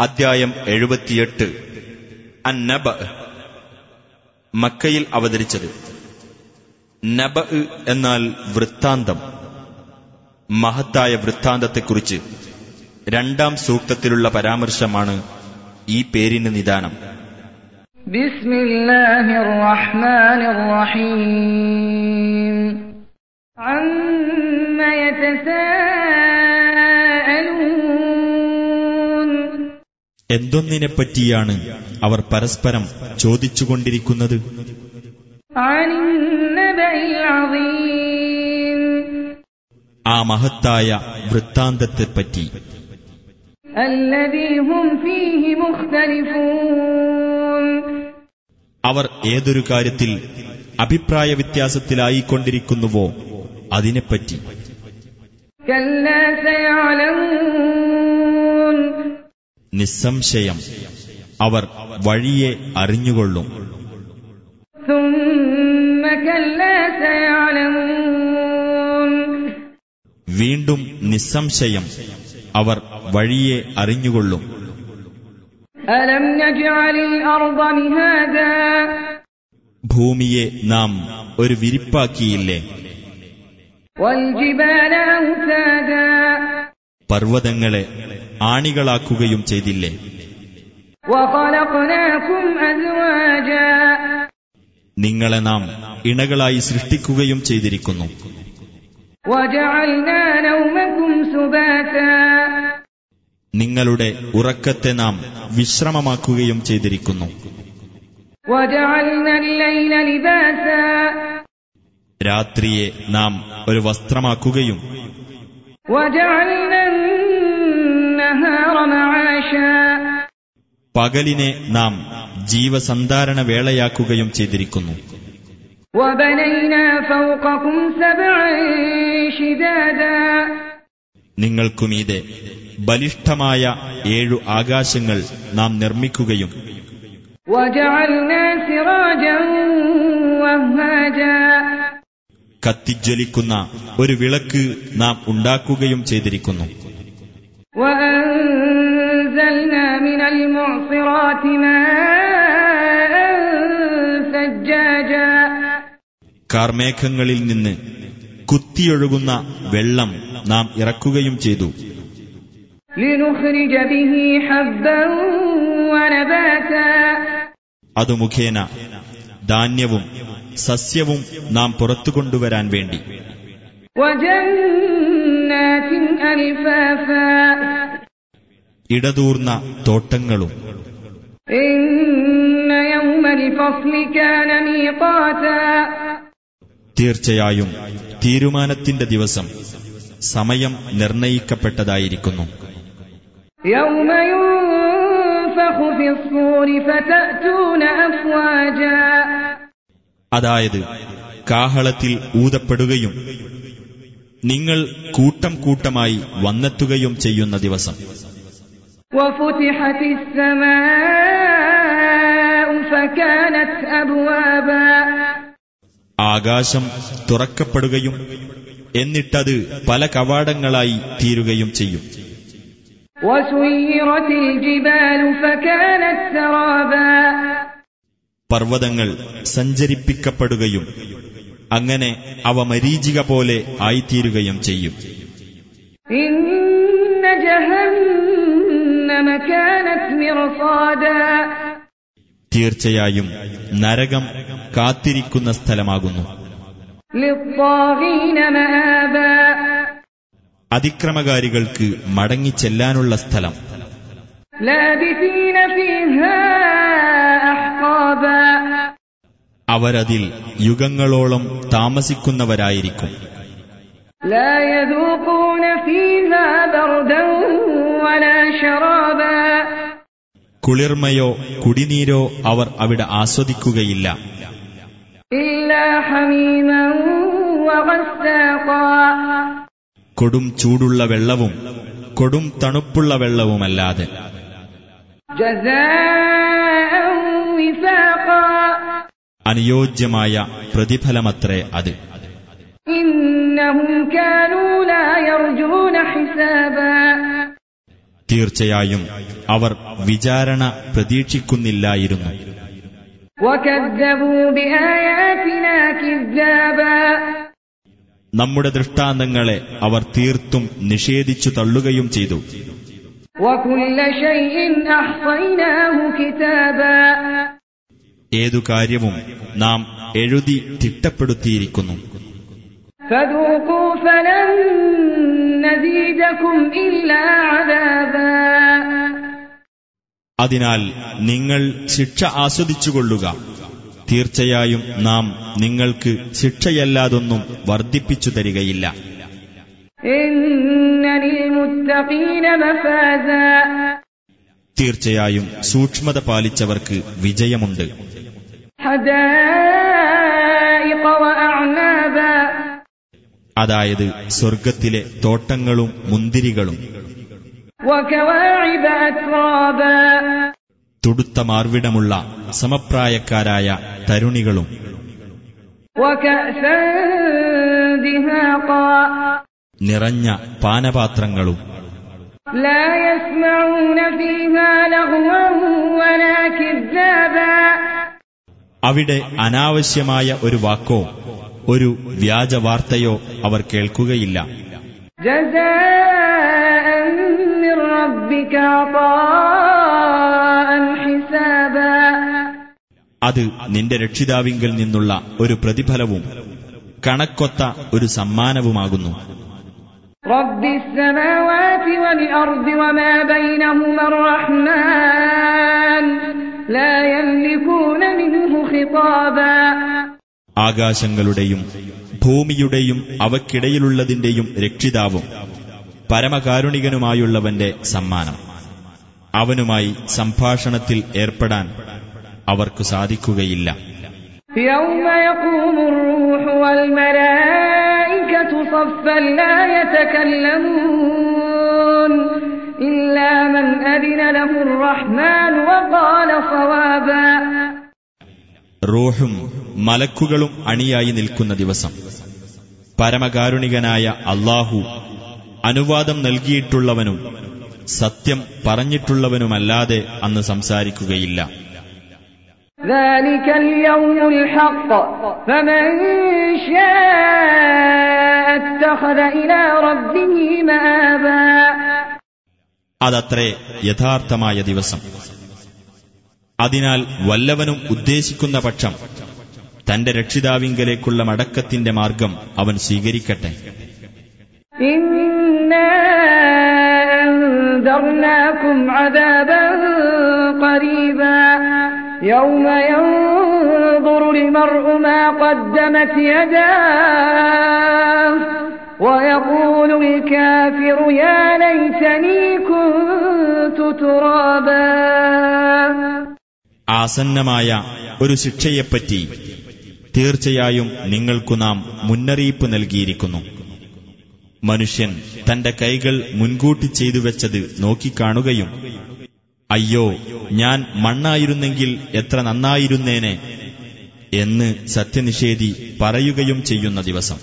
അധ്യായം എഴുപത്തിയെട്ട്. അന്നബ. മക്കയിൽ അവതരിച്ചത്. നബ എന്നാൽ വൃത്താന്തം. മഹത്തായ വൃത്താന്തത്തെക്കുറിച്ച് രണ്ടാം സൂക്തത്തിലുള്ള പരാമർശമാണ് ഈ പേരിന് നിദാനം. ബിസ്മില്ലാഹിർ എന്തൊന്നിനെപ്പറ്റിയാണ് അവർ പരസ്പരം ചോദിച്ചുകൊണ്ടിരിക്കുന്നത്? ആ മഹത്തായ വൃത്താന്തത്തെപ്പറ്റി. അവർ ഏതൊരു കാര്യത്തിൽ അഭിപ്രായ വ്യത്യാസത്തിലായിക്കൊണ്ടിരിക്കുന്നുവോ അതിനെപ്പറ്റി നിസ്സംശയം അവർ വഴിയെ അറിഞ്ഞുകൊള്ളും. വീണ്ടും നിസ്സംശയം അവർ വഴിയെ അറിഞ്ഞുകൊള്ളും. ഭൂമിയെ നാം ഒരു വിരിപ്പാക്കിയില്ലേ? പർവതങ്ങളെ ആണികളാക്കുകയും ചെയ്തില്ലേ وخلقناكم أزواجا നിങ്ങളെ നാം ഇണകളായി സൃഷ്ടിക്കുകയും ചെയ്തിരിക്കുന്നു وجعلنا نومكم سباتا നിങ്ങളുടെ ഉറക്കത്തെ നാം വിശ്രമമാക്കുകയും ചെയ്തിരിക്കുന്നു وجعلنا الليل لباسا രാത്രിയെ നാം ഒരു വസ്ത്രമാക്കുകയും وجعلنا النهار معاشا പകലിനെ നാം ജീവസന്ധാരണ വേളയാക്കുകയും ചെയ്തിരിക്കുന്നു. നിങ്ങൾക്കുമീതെ ബലിഷ്ഠമായ ഏഴു ആകാശങ്ങൾ നാം നിർമ്മിക്കുകയും കത്തിജ്വലിക്കുന്ന ഒരു വിളക്ക് നാം ഉണ്ടാക്കുകയും ചെയ്തിരിക്കുന്നു. المعصرات ماء ثجاجا കാർമേഘങ്ങളിൽ നിന്ന് കുത്തിയൊഴുകുന്ന വെള്ളം നാം ഇറക്കുകയും ചെയ്തു لنخرج به حبا ونباتا അതു മുഖേന ധാന്യവും സസ്യവും നാം പുറത്തു കൊണ്ടുവരാൻ വേണ്ടി وجنات ألفافا ഇടതൂർന്ന തോട്ടങ്ങളും തീർച്ചയായും തീരുമാനത്തിന്റെ ദിവസം സമയം നിർണയിക്കപ്പെട്ടതായിരിക്കുന്നു يوم ينفخ في الصور فتأتون أفواجا അതായത് കാഹളത്തിൽ ഊതപ്പെടുകയും നിങ്ങൾ കൂട്ടം കൂട്ടമായി വന്നെത്തുകയും ചെയ്യുന്ന ദിവസം وفتحت السماء فكانت أبوابا ആകാശം തുറക്കപ്പെടുകയും എന്നിട്ടത് പല കവാടങ്ങളായി തീരുകയും ചെയ്യും. പർവതങ്ങൾ സഞ്ചരിപ്പിക്കപ്പെടുകയും അങ്ങനെ അവ മരീചിക പോലെ ആയിത്തീരുകയും ചെയ്യും. ഇന്ന തീർച്ചയായും നരകം കാത്തിരിക്കുന്ന സ്ഥലമാകുന്നു للطاغين مآبا അതിക്രമകാരികൾക്ക് മടങ്ങിച്ചെല്ലാനുള്ള സ്ഥലം لابثين فيها أحقابا അവരതിൽ യുഗങ്ങളോളം താമസിക്കുന്നവരായിരിക്കും لا يذوقون فيها بردا ولا شرابا കുളിർമയോ കുടിനീരോ അവർ അവിടെ ആസ്വദിക്കുകയില്ല. കൊടും ചൂടുള്ള വെള്ളവും കൊടും തണുപ്പുള്ള വെള്ളവുമല്ലാതെ. അനുയോജ്യമായ പ്രതിഫലമത്രേ അത്. ഇന്നഹും തീർച്ചയായും അവർ വിചാരണ പ്രതീക്ഷിക്കുന്നില്ലായിരുന്നു وكذبوا بآياتنا كذابا നമ്മുടെ ദൃഷ്ടാന്തങ്ങളെ അവർ തീർത്തും നിഷേധിച്ചു തള്ളുകയും ചെയ്തു وكل شيء أحصيناه كتابا ഏതു കാര്യവും നാം എഴുതി തിട്ടപ്പെടുത്തിയിരിക്കുന്നു فذوقوا فلن نزيدكم إلا عذابا അതിനാൽ നിങ്ങൾ ശിക്ഷ ആസ്വദിച്ചുകൊള്ളുക. തീർച്ചയായും നാം നിങ്ങൾക്ക് ശിക്ഷയല്ലാതൊന്നും വർദ്ധിപ്പിച്ചു തരികയില്ല. തീർച്ചയായും സൂക്ഷ്മത പാലിച്ചവർക്ക് വിജയമുണ്ട്. അതായത് സ്വർഗത്തിലെ തോട്ടങ്ങളും മുന്തിരികളും. തുടുത്ത മാർവിടമുള്ള സമപ്രായക്കാരായ തരുണികളും നിറഞ്ഞ പാനപാത്രങ്ങളും അവിടെ അനാവശ്യമായ ഒരു വാക്കോ ഒരു വ്യാജവാർത്തയോ അവർ കേൾക്കുകയില്ല. من ربك عطاء حسابا അത് നിന്റെ രക്ഷിതാവിങ്കിൽ നിന്നുള്ള ഒരു പ്രതിഫലവും കണക്കൊത്ത ഒരു സമ്മാനവുമാകുന്നു رب السماوات والأرض وما بينهما الرحمن لا يملكون منه خطابا ആകാശങ്ങളുടെയും ഭൂമിയുടെയും അവക്കിടയിലുള്ളതിന്റെയും രക്ഷിതാവും പരമകാരുണികനുമായുള്ളവന്റെ സമ്മാനം. അവനുമായി സംഭാഷണത്തിൽ ഏർപ്പെടാൻ അവർക്ക് സാധിക്കുകയില്ല. റൂഹും മലക്കുകളും അണിയായി നിൽക്കുന്ന ദിവസം. പരമകാരുണികനായ അള്ളാഹു അനുവാദം നൽകിയിട്ടുള്ളവനും സത്യം പറഞ്ഞിട്ടുള്ളവനുമല്ലാതെ അന്ന് സംസാരിക്കുകയില്ല. അതത്രേ യഥാർത്ഥമായ ദിവസം. അതിനാൽ വല്ലവനും ഉദ്ദേശിക്കുന്ന പക്ഷം തന്റെ രക്ഷിതാവിങ്കലേക്കുള്ള മടക്കത്തിന്റെ മാർഗം അവൻ സ്വീകരിക്കട്ടെ. إنا أنذرناكم عذابا قريبا يوم ينظر المرء ما قدمت يداه ويقول الكافر يا ليتني كنت ترابا ആസന്നമായ ഒരു ശിക്ഷയെപ്പറ്റി തീർച്ചയായും നിങ്ങൾക്കു നാം മുന്നറിയിപ്പ് നൽകിയിരിക്കുന്നു മനുഷ്യൻ തന്റെ കൈകൾ മുൻകൂട്ടി ചെയ്തു വെച്ചത് നോക്കിക്കാണുകയും അയ്യോ ഞാൻ മണ്ണായിരുന്നെങ്കിൽ എത്ര നന്നായിരുന്നേനെ എന്ന് സത്യനിഷേധി പറയുകയും ചെയ്യുന്ന ദിവസം.